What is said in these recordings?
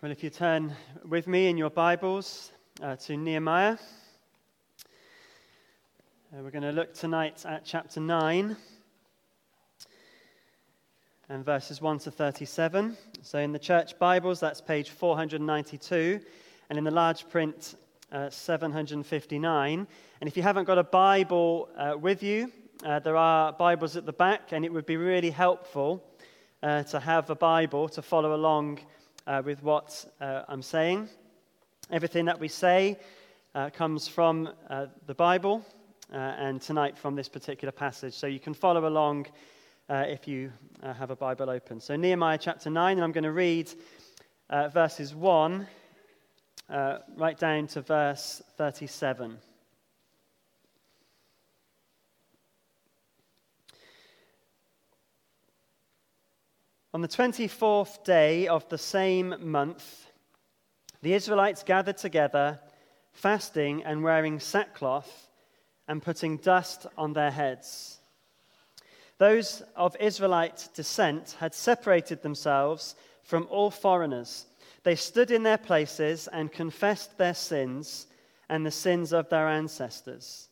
Well, if you turn with me in your Bibles uh, to Nehemiah, uh, we're going to look tonight at chapter 9 and verses 1 to 37. So, in the church Bibles, that's page 492, and in the large print, uh, 759. And if you haven't got a Bible uh, with you, uh, there are Bibles at the back, and it would be really helpful uh, to have a Bible to follow along uh, with what uh, I'm saying. Everything that we say uh, comes from uh, the Bible, uh, and tonight from this particular passage. So you can follow along if you have a Bible open. So, Nehemiah chapter 9, and I'm going to read verses 1 right down to verse 37. On the 24th day of the same month, the Israelites gathered together, fasting and wearing sackcloth and putting dust on their heads. Those of Israelite descent had separated themselves from all foreigners. They stood in their places and confessed their sins and the sins of their ancestors.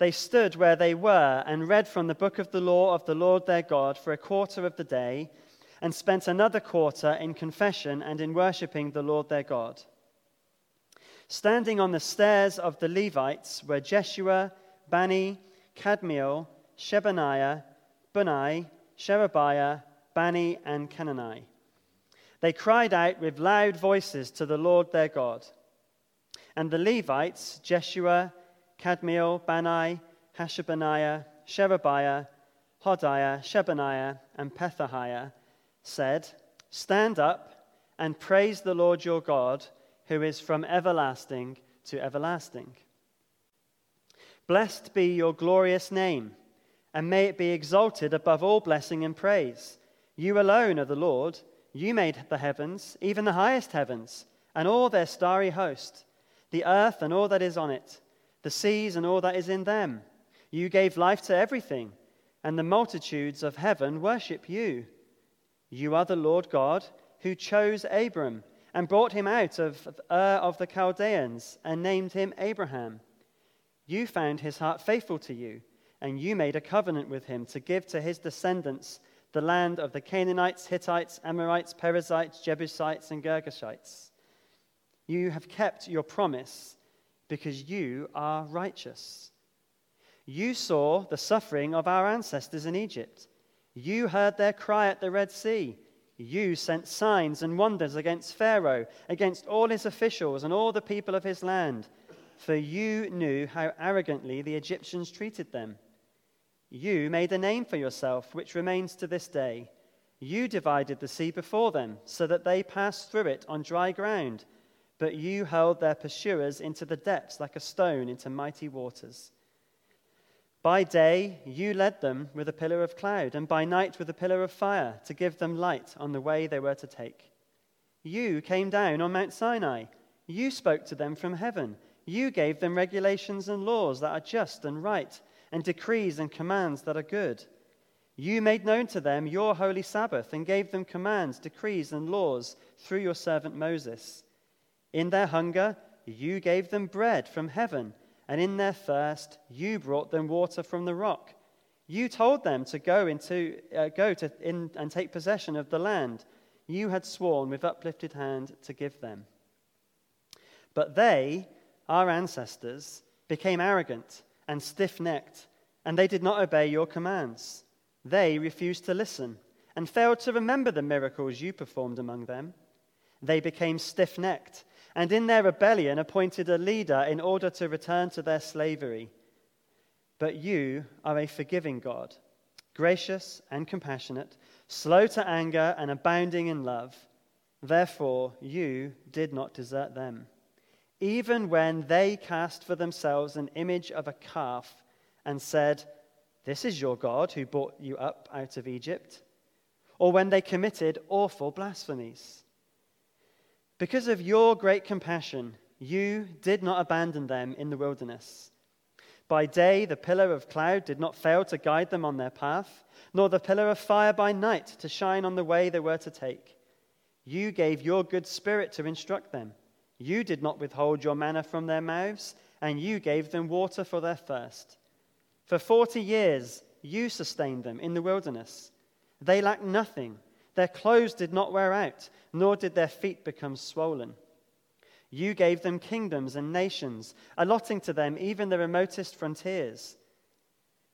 They stood where they were and read from the book of the law of the Lord their God for a quarter of the day, and spent another quarter in confession and in worshipping the Lord their God. Standing on the stairs of the Levites were Jeshua, Bani, Kadmiel, Shebaniah, Bunai, Sherebiah, Bani, and Kenani. They cried out with loud voices to the Lord their God. And the Levites, Jeshua, Kadmiel, Bani, Hashabneiah, Sherebiah, Hodiah, Shebaniah, and Pethahiah, said, Stand up and praise the Lord your God, who is from everlasting to everlasting. Blessed be your glorious name, and may it be exalted above all blessing and praise. You alone are the Lord. You made the heavens, even the highest heavens, and all their starry host, the earth and all that is on it the seas and all that is in them. You gave life to everything, and the multitudes of heaven worship you. You are the Lord God who chose Abram and brought him out of Ur of the Chaldeans and named him Abraham. You found his heart faithful to you, and you made a covenant with him to give to his descendants the land of the Canaanites, Hittites, Amorites, Perizzites, Jebusites, and Girgashites. You have kept your promise because you are righteous. You saw the suffering of our ancestors in Egypt. You heard their cry at the Red Sea. You sent signs and wonders against Pharaoh, against all his officials and all the people of his land, for you knew how arrogantly the Egyptians treated them. You made a name for yourself, which remains to this day. You divided the sea before them, so that they passed through it on dry ground but you hurled their pursuers into the depths like a stone into mighty waters. By day you led them with a pillar of cloud, and by night with a pillar of fire to give them light on the way they were to take. You came down on Mount Sinai. You spoke to them from heaven. You gave them regulations and laws that are just and right, and decrees and commands that are good. You made known to them your holy Sabbath and gave them commands, decrees, and laws through your servant Moses. In their hunger, you gave them bread from heaven, and in their thirst, you brought them water from the rock. You told them to go, into, uh, go to, in, and take possession of the land you had sworn with uplifted hand to give them. But they, our ancestors, became arrogant and stiff necked, and they did not obey your commands. They refused to listen and failed to remember the miracles you performed among them. They became stiff necked and in their rebellion appointed a leader in order to return to their slavery. But you are a forgiving God, gracious and compassionate, slow to anger and abounding in love. Therefore, you did not desert them. Even when they cast for themselves an image of a calf and said, This is your God who brought you up out of Egypt. Or when they committed awful blasphemies. Because of your great compassion, you did not abandon them in the wilderness. By day, the pillar of cloud did not fail to guide them on their path, nor the pillar of fire by night to shine on the way they were to take. You gave your good spirit to instruct them. You did not withhold your manna from their mouths, and you gave them water for their thirst. For forty years you sustained them in the wilderness. They lacked nothing. Their clothes did not wear out, nor did their feet become swollen. You gave them kingdoms and nations, allotting to them even the remotest frontiers.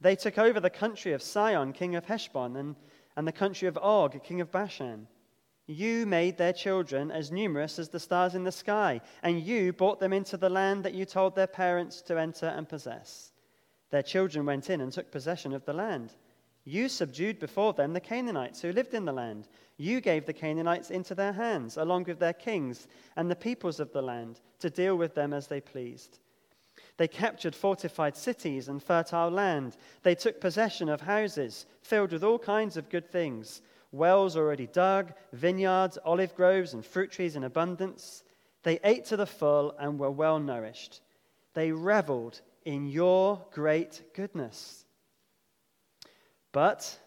They took over the country of Sihon, king of Heshbon, and, and the country of Og, king of Bashan. You made their children as numerous as the stars in the sky, and you brought them into the land that you told their parents to enter and possess. Their children went in and took possession of the land. You subdued before them the Canaanites who lived in the land. You gave the Canaanites into their hands, along with their kings and the peoples of the land, to deal with them as they pleased. They captured fortified cities and fertile land. They took possession of houses filled with all kinds of good things wells already dug, vineyards, olive groves, and fruit trees in abundance. They ate to the full and were well nourished. They reveled in your great goodness. But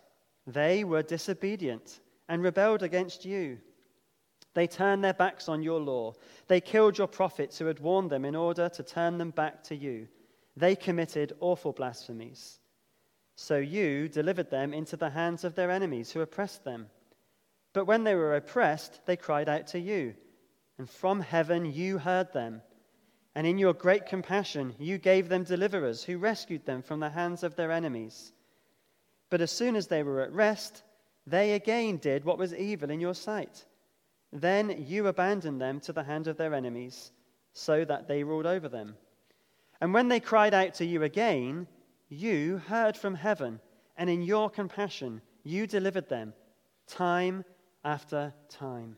they were disobedient and rebelled against you. They turned their backs on your law. They killed your prophets who had warned them in order to turn them back to you. They committed awful blasphemies. So you delivered them into the hands of their enemies who oppressed them. But when they were oppressed, they cried out to you. And from heaven you heard them. And in your great compassion, you gave them deliverers who rescued them from the hands of their enemies. But as soon as they were at rest, they again did what was evil in your sight. Then you abandoned them to the hand of their enemies, so that they ruled over them. And when they cried out to you again, you heard from heaven, and in your compassion, you delivered them time after time.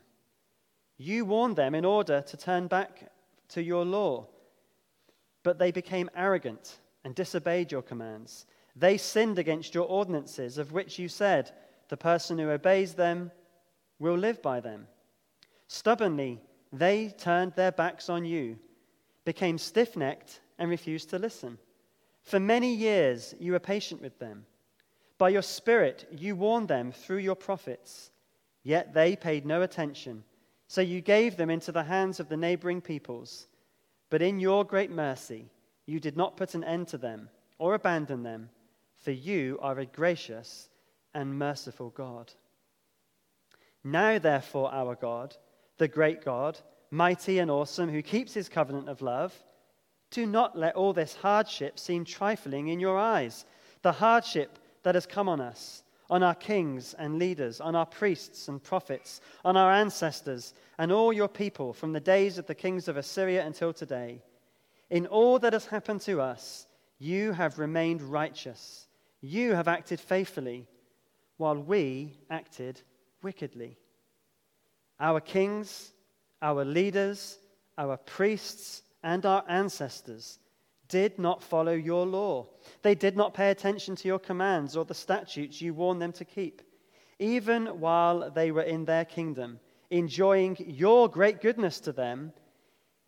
You warned them in order to turn back to your law, but they became arrogant and disobeyed your commands. They sinned against your ordinances, of which you said, The person who obeys them will live by them. Stubbornly, they turned their backs on you, became stiff necked, and refused to listen. For many years you were patient with them. By your Spirit you warned them through your prophets, yet they paid no attention. So you gave them into the hands of the neighboring peoples. But in your great mercy you did not put an end to them or abandon them, for you are a gracious and merciful God. Now, therefore, our God, the great God, mighty and awesome, who keeps his covenant of love, do not let all this hardship seem trifling in your eyes. The hardship that has come on us, on our kings and leaders, on our priests and prophets, on our ancestors, and all your people from the days of the kings of Assyria until today. In all that has happened to us, you have remained righteous. You have acted faithfully, while we acted wickedly. Our kings, our leaders, our priests, and our ancestors did not follow your law. They did not pay attention to your commands or the statutes you warned them to keep, even while they were in their kingdom, enjoying your great goodness to them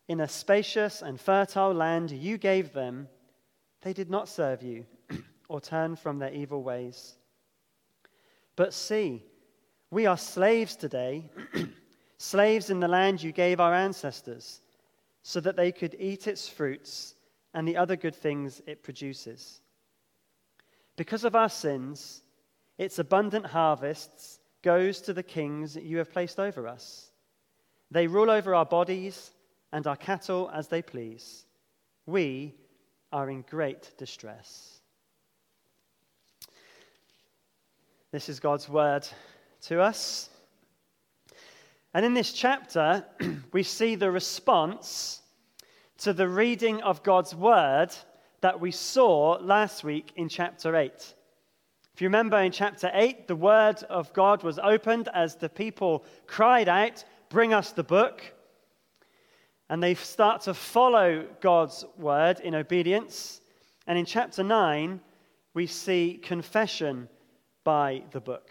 in a spacious and fertile land you gave them. They did not serve you or turn from their evil ways. But see, we are slaves today, slaves in the land you gave our ancestors so that they could eat its fruits and the other good things it produces. Because of our sins, its abundant harvests goes to the kings you have placed over us. They rule over our bodies and our cattle as they please. We are in great distress. This is God's word to us. And in this chapter, we see the response to the reading of God's word that we saw last week in chapter 8. If you remember in chapter 8, the word of God was opened as the people cried out, Bring us the book. And they start to follow God's word in obedience. And in chapter 9, we see confession by the book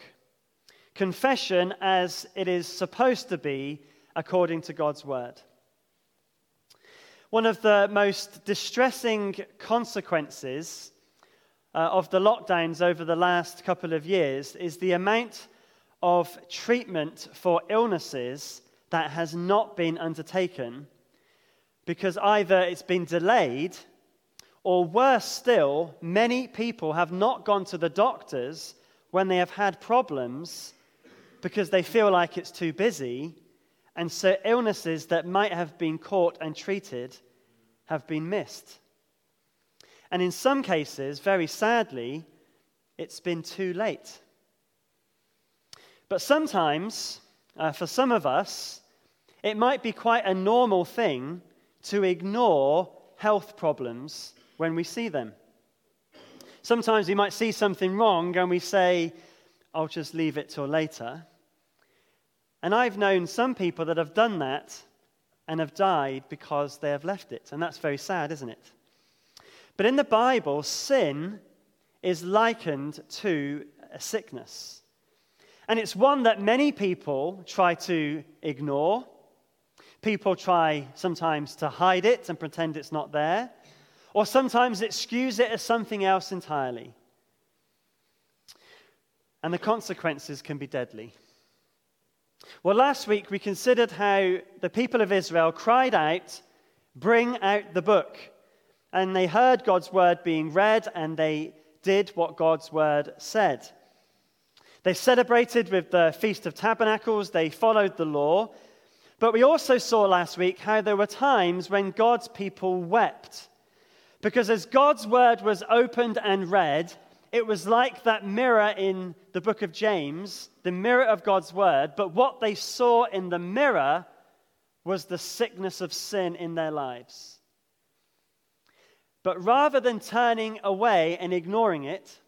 confession as it is supposed to be according to God's word. One of the most distressing consequences uh, of the lockdowns over the last couple of years is the amount of treatment for illnesses that has not been undertaken because either it's been delayed or worse still, many people have not gone to the doctors when they have had problems because they feel like it's too busy, and so illnesses that might have been caught and treated have been missed. And in some cases, very sadly, it's been too late. But sometimes, uh, for some of us, it might be quite a normal thing to ignore health problems when we see them. Sometimes we might see something wrong and we say, I'll just leave it till later. And I've known some people that have done that and have died because they have left it. And that's very sad, isn't it? But in the Bible, sin is likened to a sickness. And it's one that many people try to ignore. People try sometimes to hide it and pretend it's not there, or sometimes it skews it as something else entirely. And the consequences can be deadly. Well, last week we considered how the people of Israel cried out, Bring out the book. And they heard God's word being read and they did what God's word said. They celebrated with the Feast of Tabernacles, they followed the law. But we also saw last week how there were times when God's people wept. Because as God's word was opened and read, it was like that mirror in the book of James, the mirror of God's word. But what they saw in the mirror was the sickness of sin in their lives. But rather than turning away and ignoring it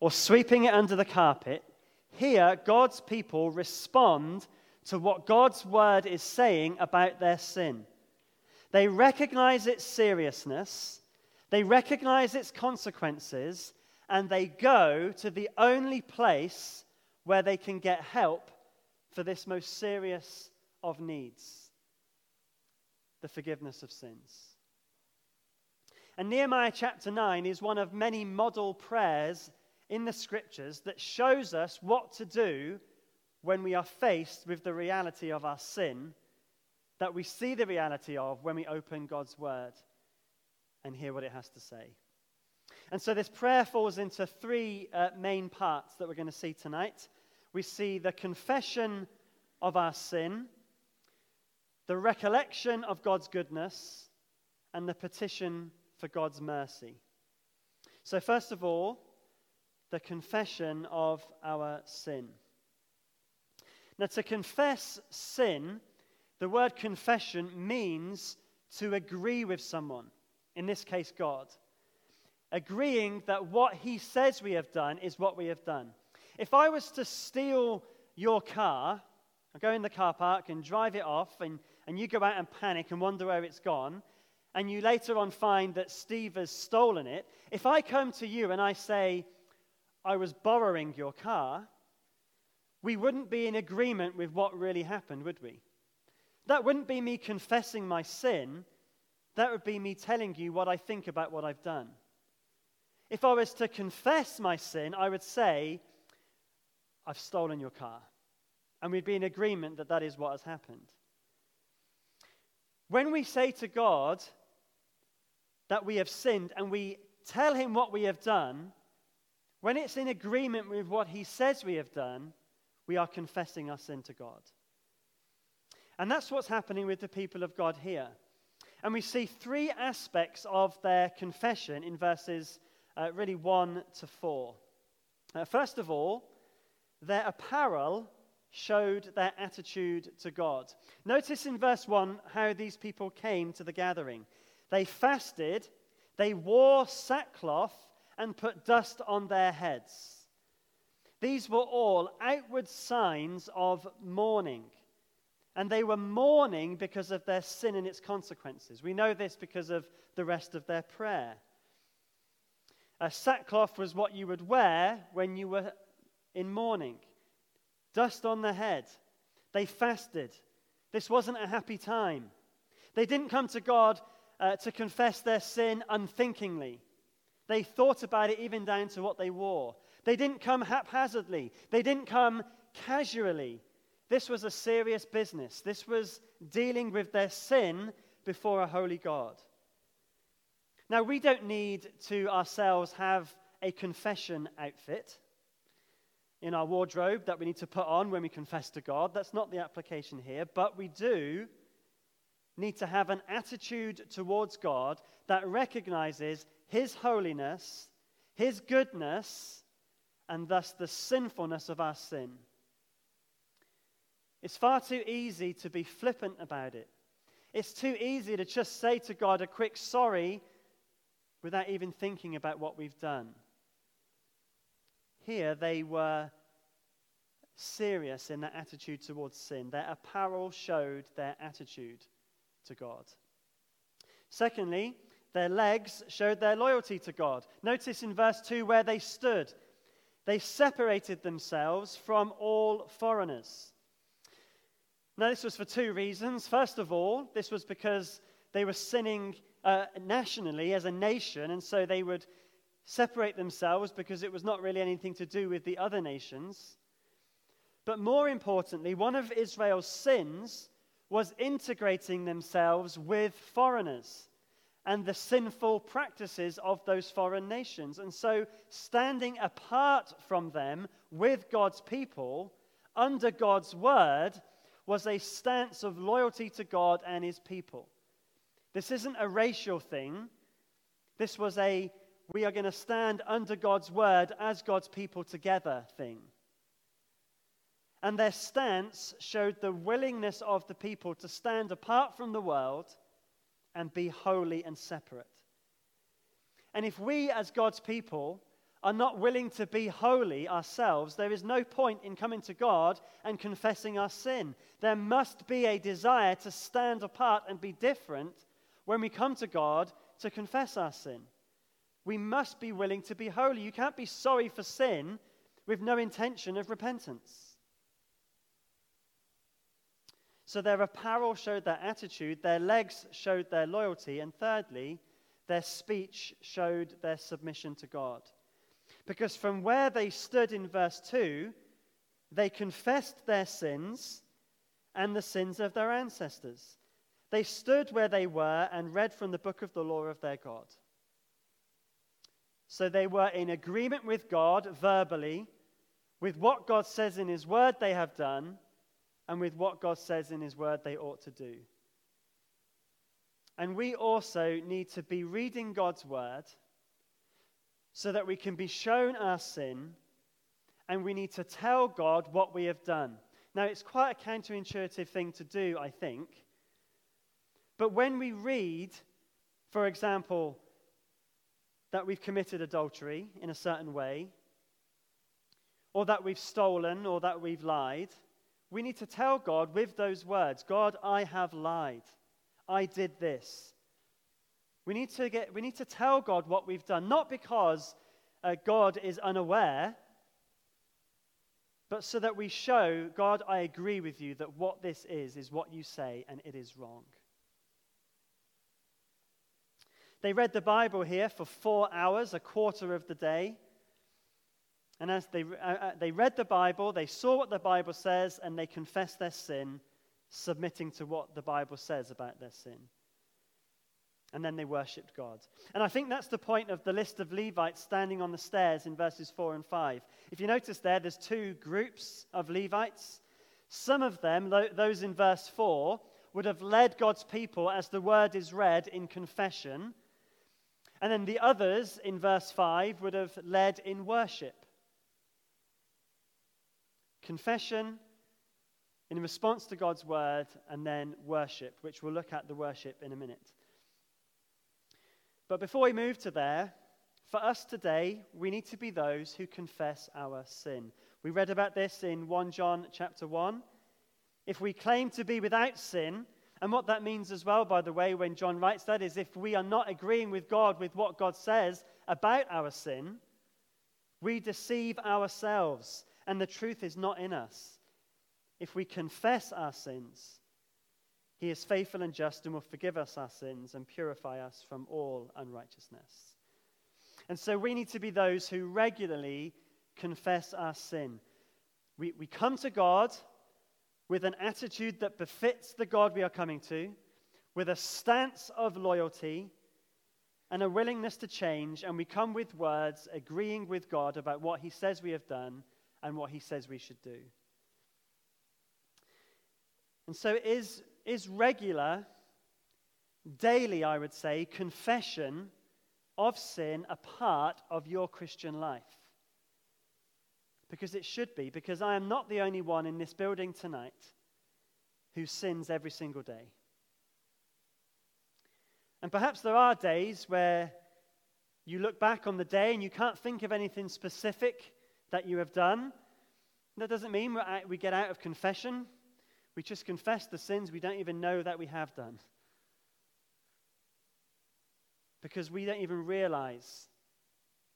or sweeping it under the carpet, here, God's people respond to what God's word is saying about their sin. They recognize its seriousness, they recognize its consequences, and they go to the only place where they can get help for this most serious of needs the forgiveness of sins. And Nehemiah chapter 9 is one of many model prayers in the scriptures that shows us what to do when we are faced with the reality of our sin, that we see the reality of when we open God's word and hear what it has to say. And so this prayer falls into three uh, main parts that we're going to see tonight. We see the confession of our sin, the recollection of God's goodness, and the petition for God's mercy. So, first of all, the confession of our sin. Now, to confess sin, the word confession means to agree with someone, in this case, God. Agreeing that what he says we have done is what we have done. If I was to steal your car, I go in the car park and drive it off, and, and you go out and panic and wonder where it's gone, and you later on find that Steve has stolen it, if I come to you and I say, I was borrowing your car, we wouldn't be in agreement with what really happened, would we? That wouldn't be me confessing my sin. That would be me telling you what I think about what I've done. If I was to confess my sin, I would say, I've stolen your car. And we'd be in agreement that that is what has happened. When we say to God that we have sinned and we tell him what we have done, when it's in agreement with what he says we have done, we are confessing our sin to God. And that's what's happening with the people of God here. And we see three aspects of their confession in verses uh, really 1 to 4. Uh, first of all, their apparel showed their attitude to God. Notice in verse 1 how these people came to the gathering. They fasted, they wore sackcloth, and put dust on their heads. These were all outward signs of mourning. And they were mourning because of their sin and its consequences. We know this because of the rest of their prayer. A sackcloth was what you would wear when you were in mourning. Dust on the head. They fasted. This wasn't a happy time. They didn't come to God uh, to confess their sin unthinkingly. They thought about it even down to what they wore. They didn't come haphazardly. They didn't come casually. This was a serious business. This was dealing with their sin before a holy God. Now, we don't need to ourselves have a confession outfit in our wardrobe that we need to put on when we confess to God. That's not the application here, but we do need to have an attitude towards God that recognizes His holiness, His goodness, and thus the sinfulness of our sin. It's far too easy to be flippant about it. It's too easy to just say to God a quick sorry without even thinking about what we've done. Here, they were serious in their attitude towards sin. Their apparel showed their attitude to God. Secondly, their legs showed their loyalty to God. Notice in verse 2 where they stood. They separated themselves from all foreigners. Now, this was for two reasons. First of all, this was because they were sinning uh, nationally as a nation, and so they would separate themselves because it was not really anything to do with the other nations. But more importantly, one of Israel's sins was integrating themselves with foreigners and the sinful practices of those foreign nations. And so, standing apart from them with God's people, under God's word, was a stance of loyalty to God and his people. This isn't a racial thing. This was a we are going to stand under God's word as God's people together thing. And their stance showed the willingness of the people to stand apart from the world and be holy and separate. And if we, as God's people, are not willing to be holy ourselves, there is no point in coming to God and confessing our sin. There must be a desire to stand apart and be different when we come to God to confess our sin. We must be willing to be holy. You can't be sorry for sin with no intention of repentance. So their apparel showed their attitude, their legs showed their loyalty, and thirdly, their speech showed their submission to God. Because from where they stood in verse 2, they confessed their sins and the sins of their ancestors. They stood where they were and read from the book of the law of their God. So they were in agreement with God verbally, with what God says in His word they have done, and with what God says in His word they ought to do. And we also need to be reading God's word so that we can be shown our sin and we need to tell God what we have done. Now, it's quite a counterintuitive thing to do, I think. But when we read, for example, that we've committed adultery in a certain way, or that we've stolen, or that we've lied, we need to tell God with those words God, I have lied. I did this. We need to, get, we need to tell God what we've done, not because uh, God is unaware, but so that we show, God, I agree with you that what this is, is what you say, and it is wrong. They read the Bible here for four hours, a quarter of the day. And as they, uh, uh, they read the Bible, they saw what the Bible says, and they confessed their sin, submitting to what the Bible says about their sin. And then they worshipped God. And I think that's the point of the list of Levites standing on the stairs in verses 4 and 5. If you notice there, there's two groups of Levites. Some of them, those in verse 4, would have led God's people as the word is read in confession. And then the others in verse 5 would have led in worship. Confession in response to God's word, and then worship, which we'll look at the worship in a minute. But before we move to there, for us today, we need to be those who confess our sin. We read about this in 1 John chapter 1. If we claim to be without sin, and what that means as well, by the way, when John writes that, is if we are not agreeing with God with what God says about our sin, we deceive ourselves and the truth is not in us. If we confess our sins, he is faithful and just and will forgive us our sins and purify us from all unrighteousness. And so we need to be those who regularly confess our sin. We, we come to God with an attitude that befits the God we are coming to, with a stance of loyalty and a willingness to change, and we come with words agreeing with God about what He says we have done and what He says we should do. And so, is, is regular, daily, I would say, confession of sin a part of your Christian life? Because it should be, because I am not the only one in this building tonight who sins every single day. And perhaps there are days where you look back on the day and you can't think of anything specific that you have done. That doesn't mean we get out of confession. We just confess the sins we don't even know that we have done. Because we don't even realize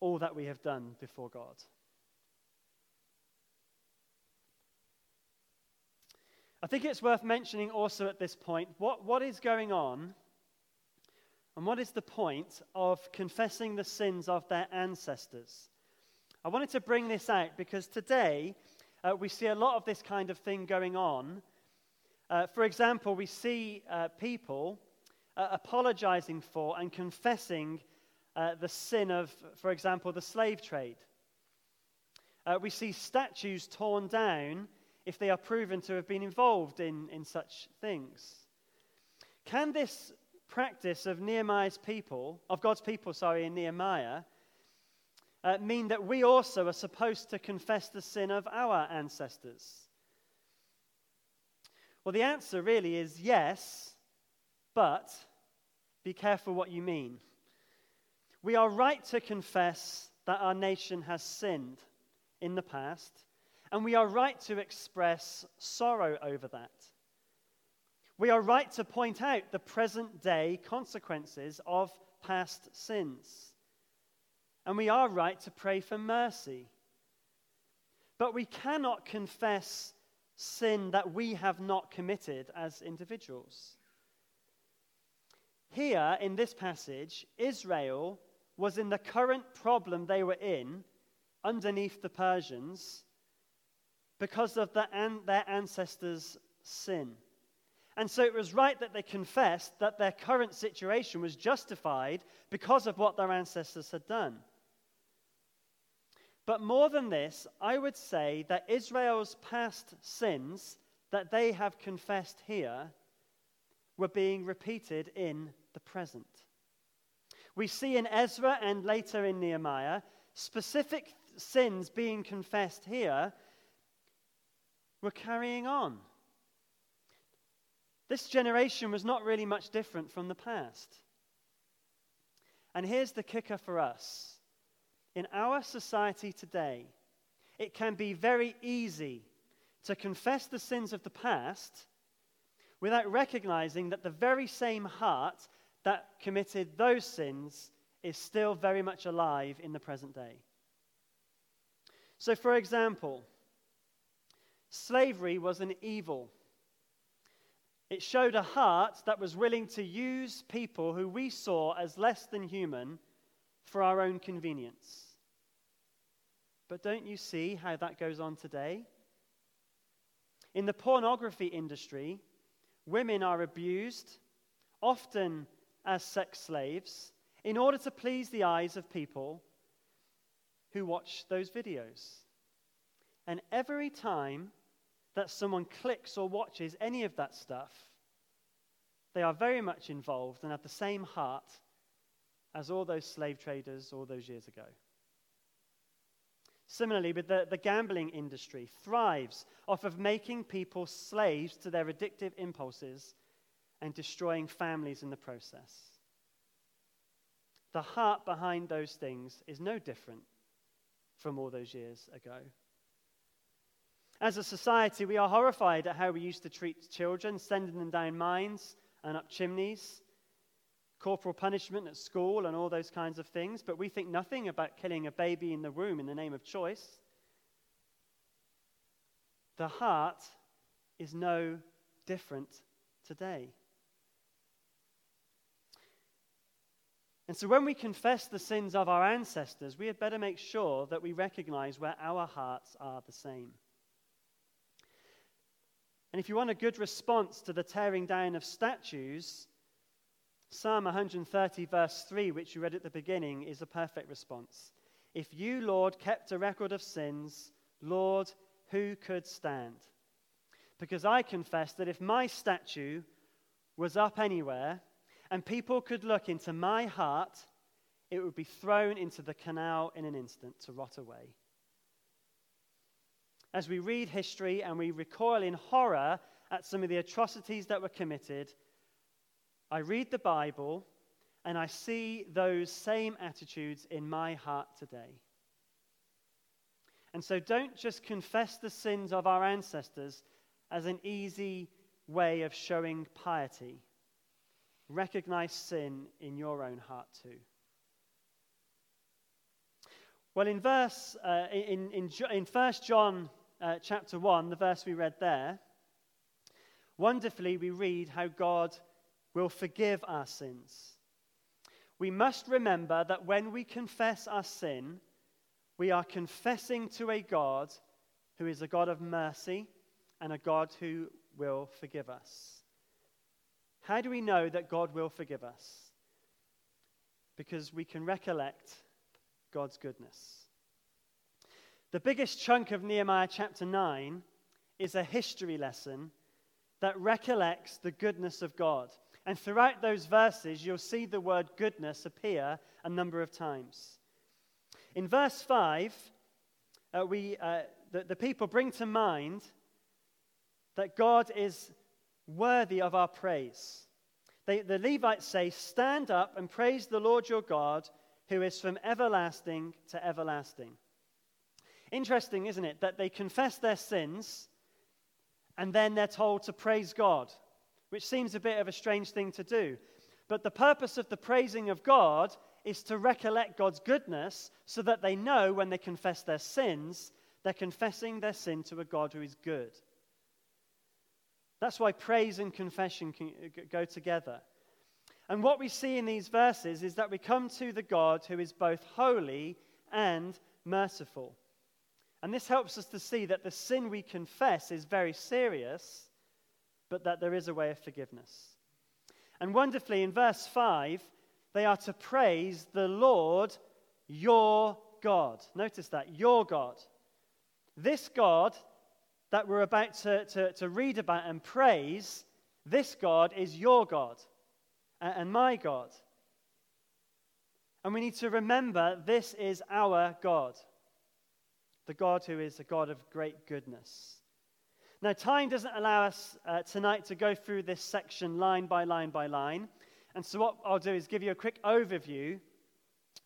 all that we have done before God. I think it's worth mentioning also at this point what, what is going on and what is the point of confessing the sins of their ancestors. I wanted to bring this out because today uh, we see a lot of this kind of thing going on. Uh, for example, we see uh, people uh, apologizing for and confessing uh, the sin of, for example, the slave trade. Uh, we see statues torn down if they are proven to have been involved in, in such things. Can this practice of Nehemiah's people, of God's people, sorry, in Nehemiah, uh, mean that we also are supposed to confess the sin of our ancestors? Well, the answer really is yes, but be careful what you mean. We are right to confess that our nation has sinned in the past and we are right to express sorrow over that. We are right to point out the present day consequences of past sins. And we are right to pray for mercy. But we cannot confess sin that we have not committed as individuals. Here in this passage, Israel was in the current problem they were in underneath the Persians because of the, an, their ancestors' sin. And so it was right that they confessed that their current situation was justified because of what their ancestors had done. But more than this, I would say that Israel's past sins that they have confessed here were being repeated in the present. We see in Ezra and later in Nehemiah specific sins being confessed here were carrying on. This generation was not really much different from the past. And here's the kicker for us in our society today, it can be very easy to confess the sins of the past without recognizing that the very same heart that committed those sins is still very much alive in the present day. So, for example, Slavery was an evil. It showed a heart that was willing to use people who we saw as less than human for our own convenience. But don't you see how that goes on today? In the pornography industry, women are abused, often as sex slaves, in order to please the eyes of people who watch those videos. And every time that someone clicks or watches any of that stuff, they are very much involved and have the same heart as all those slave traders all those years ago. Similarly, with the, the gambling industry, thrives off of making people slaves to their addictive impulses and destroying families in the process. The heart behind those things is no different from all those years ago. As a society, we are horrified at how we used to treat children, sending them down mines and up chimneys, corporal punishment at school, and all those kinds of things, but we think nothing about killing a baby in the womb in the name of choice. The heart is no different today. And so, when we confess the sins of our ancestors, we had better make sure that we recognize where our hearts are the same. And if you want a good response to the tearing down of statues, Psalm 130, verse 3, which you read at the beginning, is a perfect response. If you, Lord, kept a record of sins, Lord, who could stand? Because I confess that if my statue was up anywhere and people could look into my heart, it would be thrown into the canal in an instant to rot away. As we read history and we recoil in horror at some of the atrocities that were committed, I read the Bible and I see those same attitudes in my heart today. And so don't just confess the sins of our ancestors as an easy way of showing piety. Recognize sin in your own heart too. Well, in verse uh, in, in, in 1 John uh, chapter 1, the verse we read there, wonderfully we read how God will forgive our sins. We must remember that when we confess our sin, we are confessing to a God who is a God of mercy and a God who will forgive us. How do we know that God will forgive us? Because we can recollect God's goodness. The biggest chunk of Nehemiah chapter 9 is a history lesson that recollects the goodness of God. And throughout those verses, you'll see the word goodness appear a number of times. In verse 5, uh, we, uh, the, the people bring to mind that God is worthy of our praise. They, the Levites say, Stand up and praise the Lord your God, who is from everlasting to everlasting. Interesting, isn't it, that they confess their sins and then they're told to praise God, which seems a bit of a strange thing to do. But the purpose of the praising of God is to recollect God's goodness so that they know when they confess their sins, they're confessing their sin to a God who is good. That's why praise and confession can uh, go together. And what we see in these verses is that we come to the God who is both holy and merciful. And this helps us to see that the sin we confess is very serious, but that there is a way of forgiveness. And wonderfully, in verse 5, they are to praise the Lord your God. Notice that, your God. This God that we're about to, to, to read about and praise, this God is your God and my God. And we need to remember this is our God, the God who is a God of great goodness. Now, time doesn't allow us uh, tonight to go through this section line by line by line. And so, what I'll do is give you a quick overview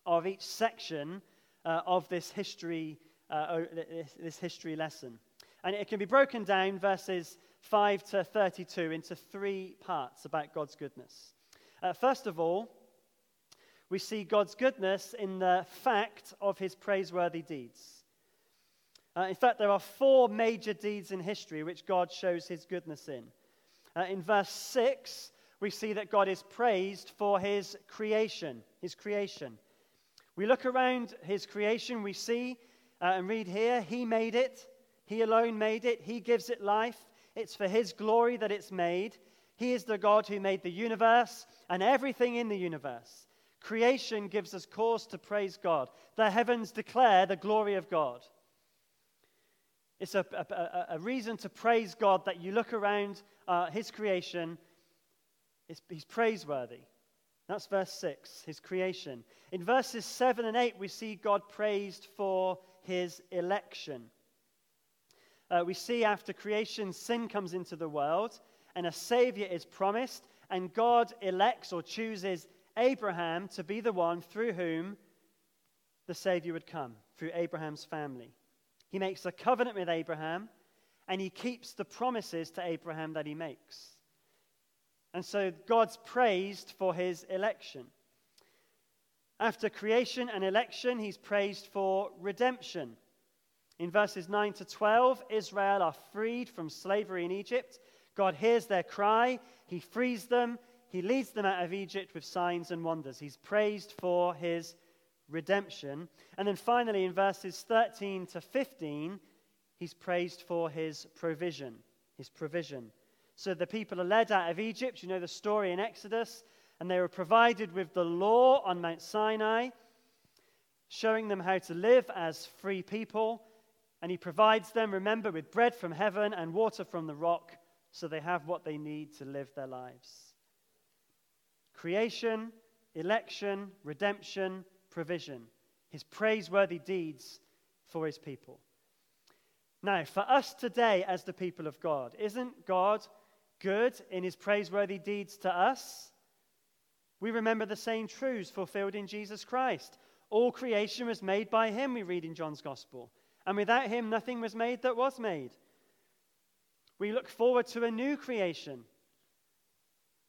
of each section uh, of this history, uh, this, this history lesson. And it can be broken down, verses 5 to 32, into three parts about God's goodness. Uh, first of all, we see God's goodness in the fact of his praiseworthy deeds. Uh, in fact, there are four major deeds in history which God shows his goodness in. Uh, in verse 6, we see that God is praised for his creation, his creation. We look around his creation, we see uh, and read here, he made it, he alone made it, he gives it life. It's for his glory that it's made. He is the God who made the universe and everything in the universe. Creation gives us cause to praise God. The heavens declare the glory of God. It's a, a, a reason to praise God that you look around uh, His creation he's praiseworthy. That's verse 6, his creation. In verses 7 and 8, we see God praised for his election. Uh, we see after creation, sin comes into the world, and a Savior is promised, and God elects or chooses Abraham to be the one through whom the Savior would come, through Abraham's family. He makes a covenant with Abraham, and he keeps the promises to Abraham that he makes. And so God's praised for his election. After creation and election, he's praised for redemption. In verses 9 to 12, Israel are freed from slavery in Egypt. God hears their cry, he frees them, he leads them out of Egypt with signs and wonders. He's praised for his redemption. And then finally, in verses 13 to 15, he's praised for his provision, his provision. So the people are led out of Egypt. You know the story in Exodus. And they were provided with the law on Mount Sinai, showing them how to live as free people. And he provides them, remember, with bread from heaven and water from the rock, so they have what they need to live their lives. Creation, election, redemption, provision. His praiseworthy deeds for his people. Now, for us today as the people of God, isn't God good in his praiseworthy deeds to us? We remember the same truths fulfilled in Jesus Christ. All creation was made by him, we read in John's Gospel. And without him, nothing was made that was made. We look forward to a new creation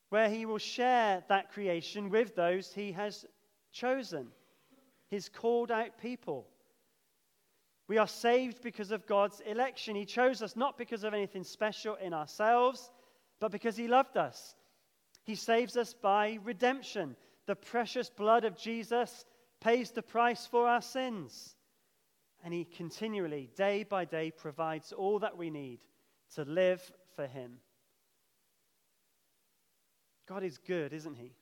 where he will share that creation with those he has chosen, his called out people. We are saved because of God's election. He chose us not because of anything special in ourselves, but because He loved us. He saves us by redemption. The precious blood of Jesus pays the price for our sins. And He continually, day by day, provides all that we need to live for Him. God is good, isn't He?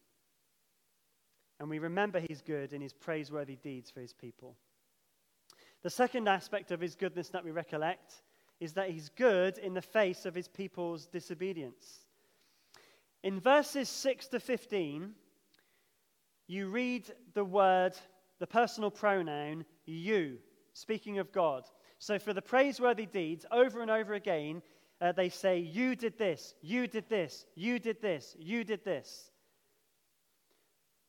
And we remember He's good in His praiseworthy deeds for His people. The second aspect of his goodness that we recollect is that he's good in the face of his people's disobedience. In verses 6 to 15, you read the word, the personal pronoun, you, speaking of God. So for the praiseworthy deeds, over and over again, uh, they say, You did this, you did this, you did this, you did this.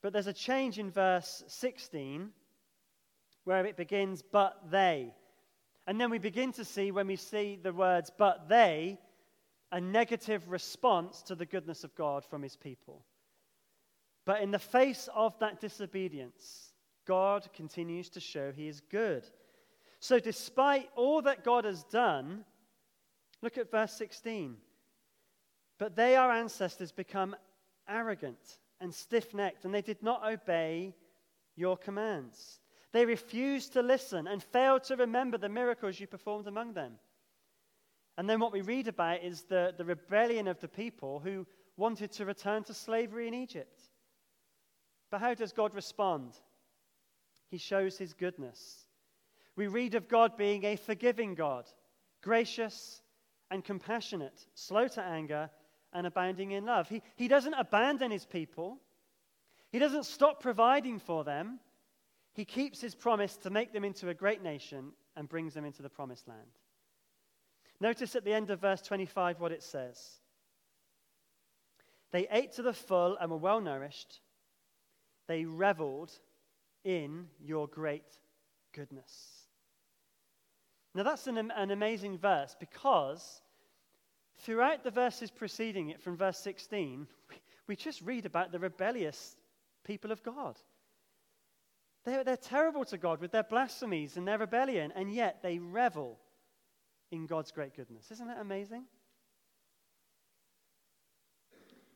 But there's a change in verse 16 where it begins, but they. And then we begin to see, when we see the words, but they, a negative response to the goodness of God from his people. But in the face of that disobedience, God continues to show he is good. So, despite all that God has done, look at verse 16. But they, our ancestors, become arrogant and stiff necked, and they did not obey your commands. They refused to listen and failed to remember the miracles you performed among them. And then what we read about is the, the rebellion of the people who wanted to return to slavery in Egypt. But how does God respond? He shows his goodness. We read of God being a forgiving God, gracious and compassionate, slow to anger, and abounding in love. He, he doesn't abandon his people, he doesn't stop providing for them. He keeps his promise to make them into a great nation and brings them into the promised land. Notice at the end of verse 25 what it says. They ate to the full and were well nourished. They reveled in your great goodness. Now, that's an, an amazing verse because throughout the verses preceding it, from verse 16, we, just read about the rebellious people of God. They're, they're terrible to God with their blasphemies and their rebellion, and yet they revel in God's great goodness. Isn't that amazing?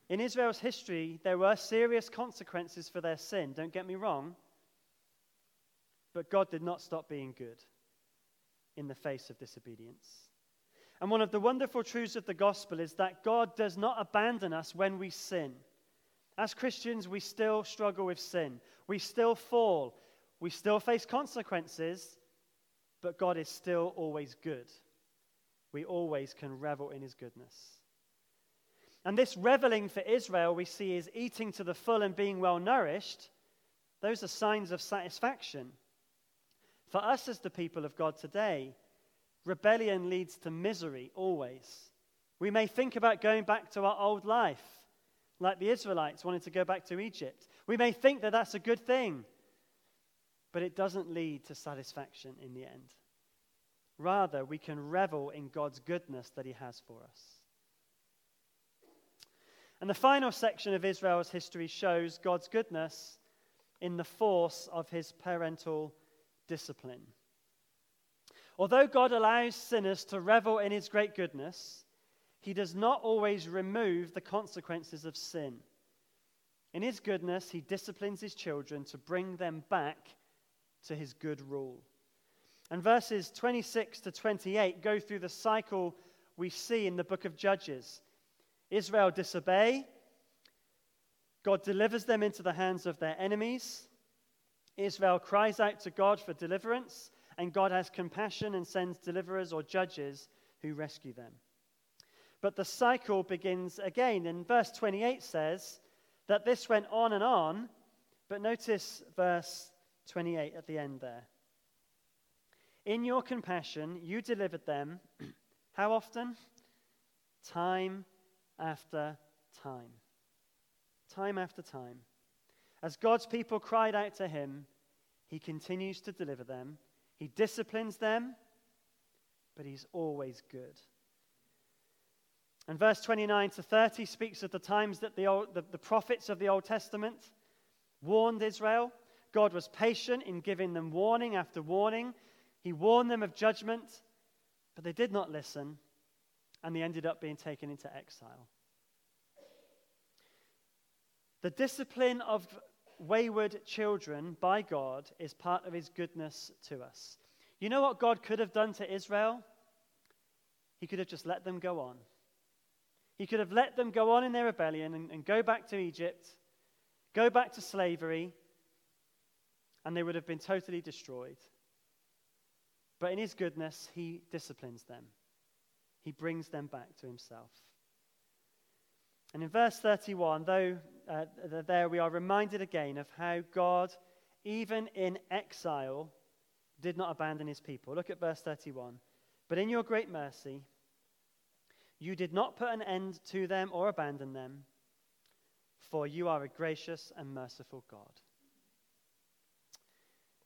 In Israel's history, there were serious consequences for their sin, don't get me wrong. But God did not stop being good in the face of disobedience. And one of the wonderful truths of the gospel is that God does not abandon us when we sin. As Christians, we still struggle with sin. We still fall. We still face consequences, but God is still always good. We always can revel in his goodness. And this reveling for Israel we see is eating to the full and being well nourished. Those are signs of satisfaction. For us as the people of God today, rebellion leads to misery always. We may think about going back to our old life like the Israelites wanted to go back to Egypt. We may think that that's a good thing, but it doesn't lead to satisfaction in the end. Rather, we can revel in God's goodness that He has for us. And the final section of Israel's history shows God's goodness in the force of His parental discipline. Although God allows sinners to revel in His great goodness, he does not always remove the consequences of sin. In his goodness, he disciplines his children to bring them back to his good rule. And verses 26 to 28 go through the cycle we see in the book of Judges. Israel disobey, God delivers them into the hands of their enemies. Israel cries out to God for deliverance, and God has compassion and sends deliverers or judges who rescue them. But the cycle begins again. And verse 28 says that this went on and on, but notice verse 28 at the end there. In your compassion, you delivered them. How often? Time after time. Time after time. As God's people cried out to him, he continues to deliver them. He disciplines them, but he's always good. And verse 29 to 30 speaks of the times that the, old, the, the prophets of the Old Testament warned Israel. God was patient in giving them warning after warning. He warned them of judgment, but they did not listen, and they ended up being taken into exile. The discipline of wayward children by God is part of his goodness to us. You know what God could have done to Israel? He could have just let them go on. He could have let them go on in their rebellion and, and go back to Egypt, go back to slavery, and they would have been totally destroyed. But in his goodness, he disciplines them, he brings them back to himself. And in verse 31, though uh, there we are reminded again of how God, even in exile, did not abandon his people. Look at verse 31. But in your great mercy, you did not put an end to them or abandon them, for you are a gracious and merciful God.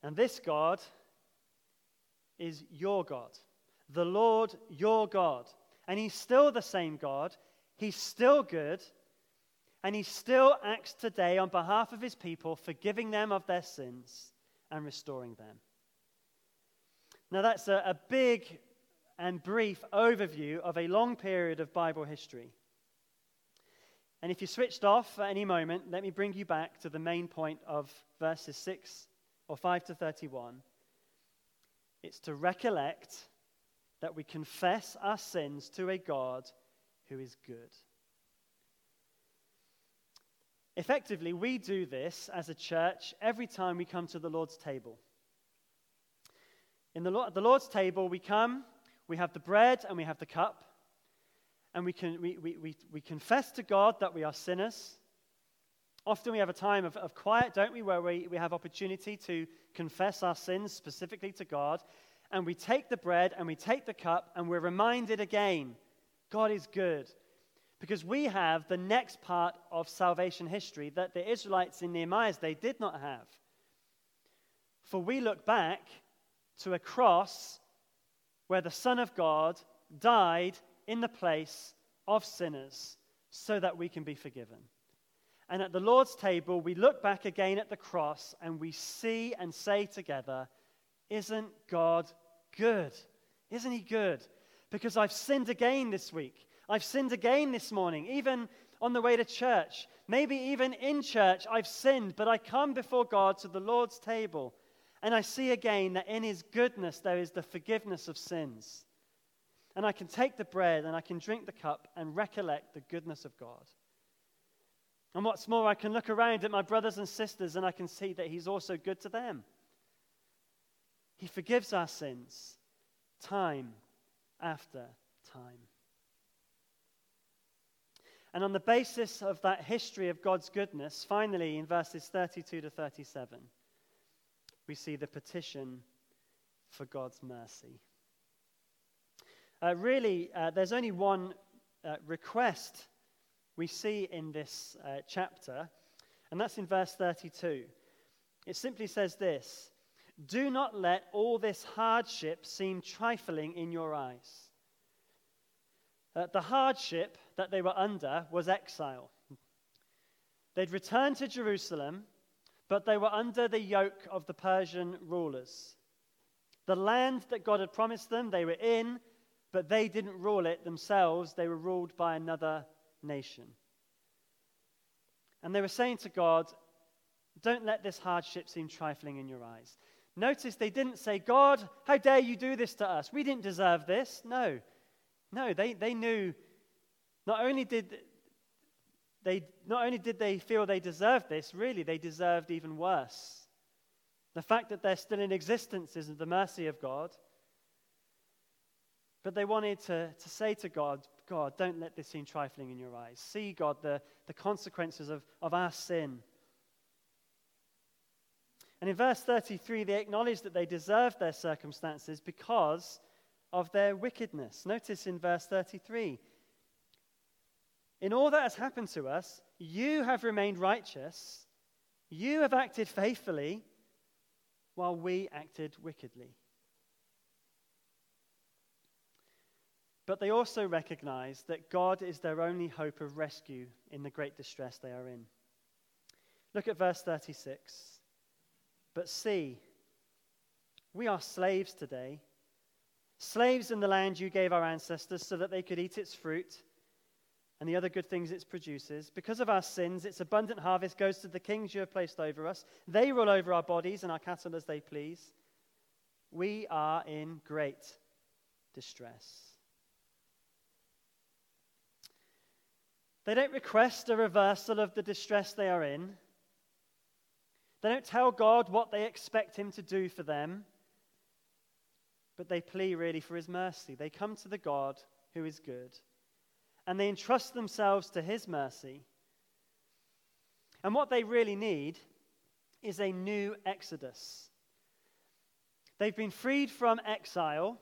And this God is your God, the Lord your God. And he's still the same God He's still good, and he still acts today on behalf of his people, forgiving them of their sins and restoring them. Now, that's a, a big and brief overview of a long period of Bible history. And if you switched off at any moment, let me bring you back to the main point of verses 6 or 5 to 31. It's to recollect that we confess our sins to a God who is good. Effectively, we do this as a church every time we come to the Lord's table. In the, Lord, the Lord's table, we come, we have the bread and we have the cup, and we, can, we, we, we, we confess to God that we are sinners. Often we have a time of, of quiet, don't we, where we, we have opportunity to confess our sins specifically to God. And we take the bread and we take the cup, and we're reminded again God is good. Because we have the next part of salvation history that the Israelites in Nehemiah's they did not have. For we look back to a cross where the Son of God died in the place of sinners so that we can be forgiven. And at the Lord's table, we look back again at the cross and we see and say together, Isn't God good? Isn't He good? Because I've sinned again this week. I've sinned again this morning, even on the way to church. Maybe even in church, I've sinned, but I come before God to the Lord's table and I see again that in His goodness there is the forgiveness of sins. And I can take the bread and I can drink the cup and recollect the goodness of God. And what's more, I can look around at my brothers and sisters and I can see that He's also good to them. He forgives our sins time after time. And on the basis of that history of God's goodness, finally in verses 32 to 37, we see the petition for God's mercy. Uh, really, uh, there's only one uh, request we see in this uh, chapter, and that's in verse 32. It simply says this do not let all this hardship seem trifling in your eyes. Uh, the hardship that they were under was exile. They'd returned to Jerusalem, but they were under the yoke of the Persian rulers. The land that God had promised them, they were in, but they didn't rule it themselves. They were ruled by another nation. And they were saying to God, Don't let this hardship seem trifling in your eyes. Notice they didn't say, God, how dare you do this to us? We didn't deserve this. No. No, they, they knew not only did they not only did they feel they deserved this, really they deserved even worse. The fact that they're still in existence isn't the mercy of God. But they wanted to, to say to God, God, don't let this seem trifling in your eyes. See, God, the, the consequences of, of our sin. And in verse 33, they acknowledge that they deserved their circumstances because of their wickedness. Notice in verse 33 In all that has happened to us, you have remained righteous, you have acted faithfully, while we acted wickedly. But they also recognize that God is their only hope of rescue in the great distress they are in. Look at verse 36. But see, we are slaves today, slaves in the land you gave our ancestors so that they could eat its fruit and the other good things it produces. Because of our sins, its abundant harvest goes to the kings you have placed over us. They rule over our bodies and our cattle as they please. We are in great distress. They don't request a reversal of the distress they are in. They don't tell God what they expect Him to do for them, but they plea really for His mercy. They come to the God who is good, and they entrust themselves to His mercy. And what they really need is a new exodus. They've been freed from exile,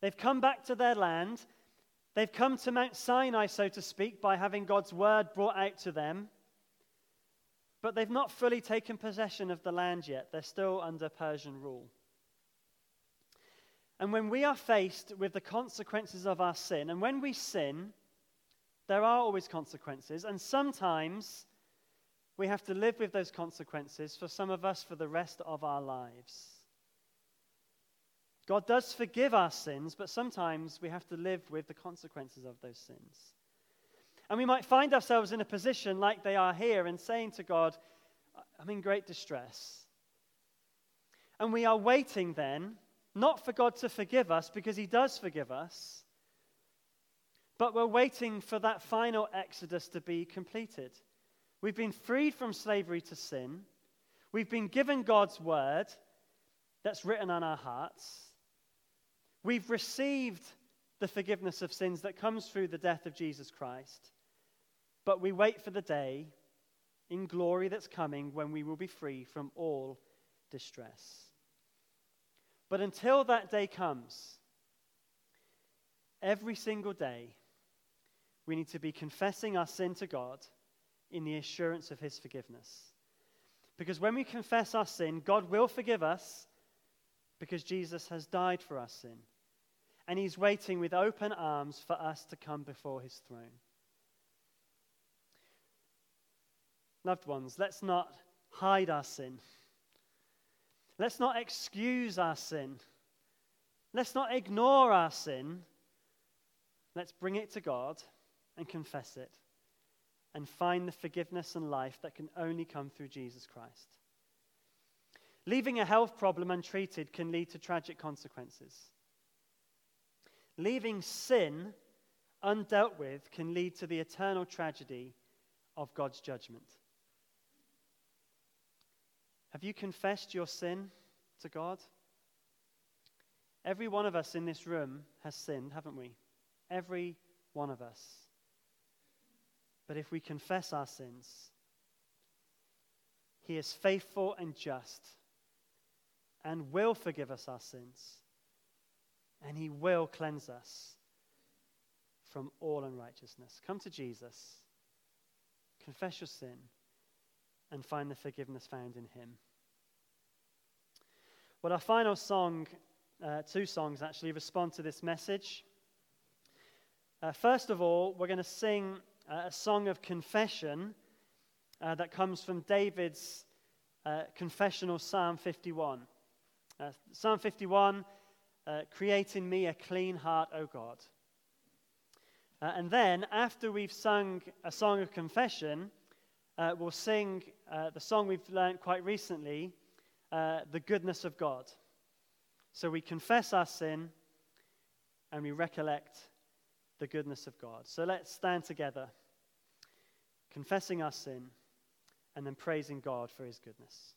they've come back to their land, they've come to Mount Sinai, so to speak, by having God's word brought out to them. But they've not fully taken possession of the land yet. They're still under Persian rule. And when we are faced with the consequences of our sin, and when we sin, there are always consequences, and sometimes we have to live with those consequences for some of us for the rest of our lives. God does forgive our sins, but sometimes we have to live with the consequences of those sins. And we might find ourselves in a position like they are here and saying to God, I'm in great distress. And we are waiting then, not for God to forgive us, because He does forgive us, but we're waiting for that final exodus to be completed. We've been freed from slavery to sin. We've been given God's word that's written on our hearts. We've received the forgiveness of sins that comes through the death of Jesus Christ. But we wait for the day in glory that's coming when we will be free from all distress. But until that day comes, every single day, we need to be confessing our sin to God in the assurance of His forgiveness. Because when we confess our sin, God will forgive us because Jesus has died for our sin. And He's waiting with open arms for us to come before His throne. Loved ones, let's not hide our sin. Let's not excuse our sin. Let's not ignore our sin. Let's bring it to God and confess it and find the forgiveness and life that can only come through Jesus Christ. Leaving a health problem untreated can lead to tragic consequences. Leaving sin undealt with can lead to the eternal tragedy of God's judgment. Have you confessed your sin to God? Every one of us in this room has sinned, haven't we? Every one of us. But if we confess our sins, He is faithful and just and will forgive us our sins, and He will cleanse us from all unrighteousness. Come to Jesus, confess your sin and find the forgiveness found in Him. Well, our final song, uh, two songs actually, respond to this message. Uh, first of all, we're going to sing uh, a song of confession uh, that comes from David's uh, confessional Psalm 51. Uh, Psalm 51 Create in me a clean heart, O God. and then, after we've sung a song of confession, uh, we'll sing uh, the song we've learned quite recently, uh, The Goodness of God. So we confess our sin, and we recollect the goodness of God. So let's stand together, confessing our sin and then praising God for his goodness.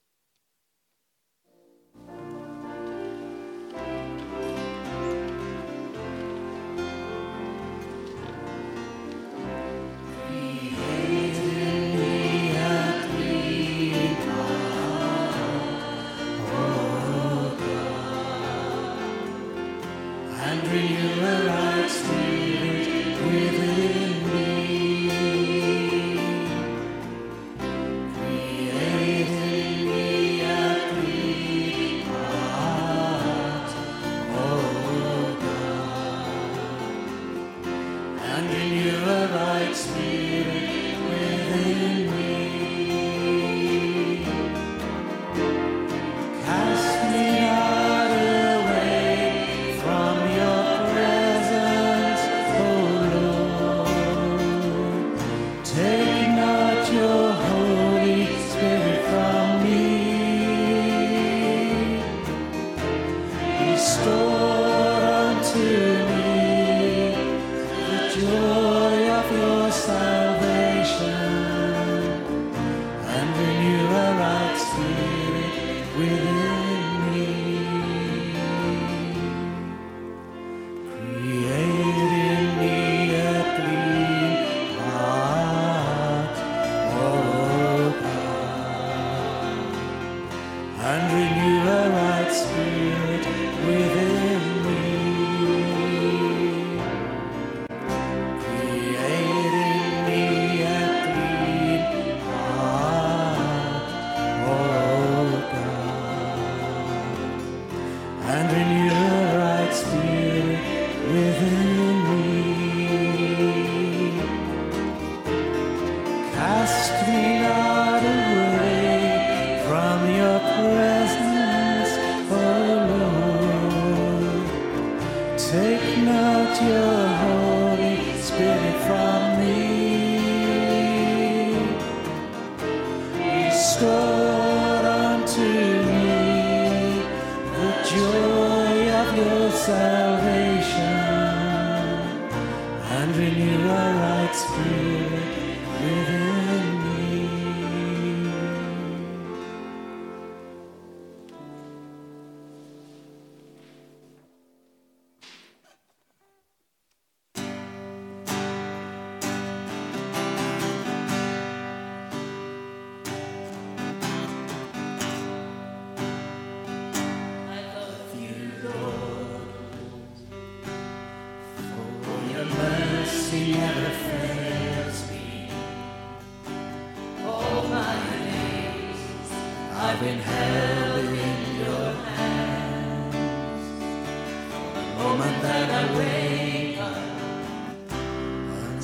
With every breath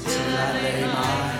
that I am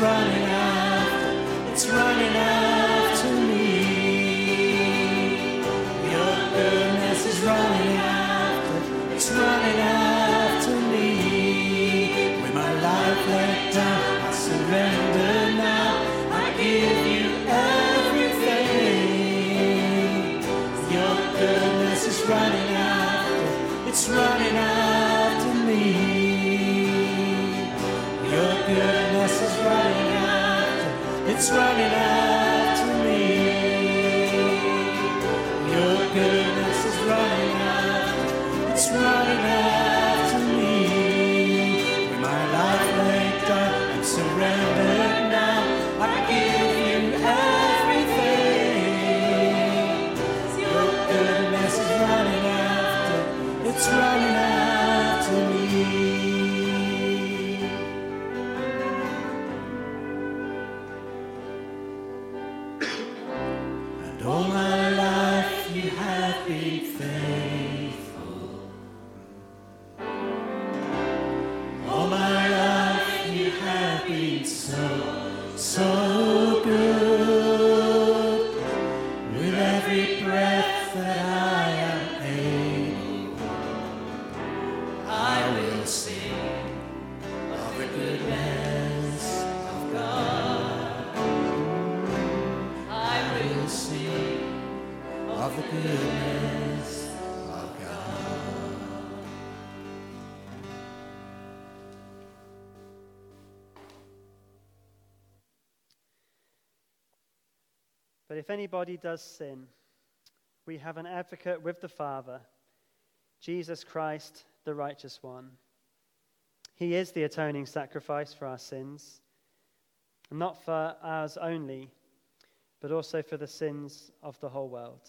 running out. It's running out. Of the goodness of God. But if anybody does sin, we have an advocate with the Father, Jesus Christ, the righteous one. He is the atoning sacrifice for our sins, not for ours only, but also for the sins of the whole world.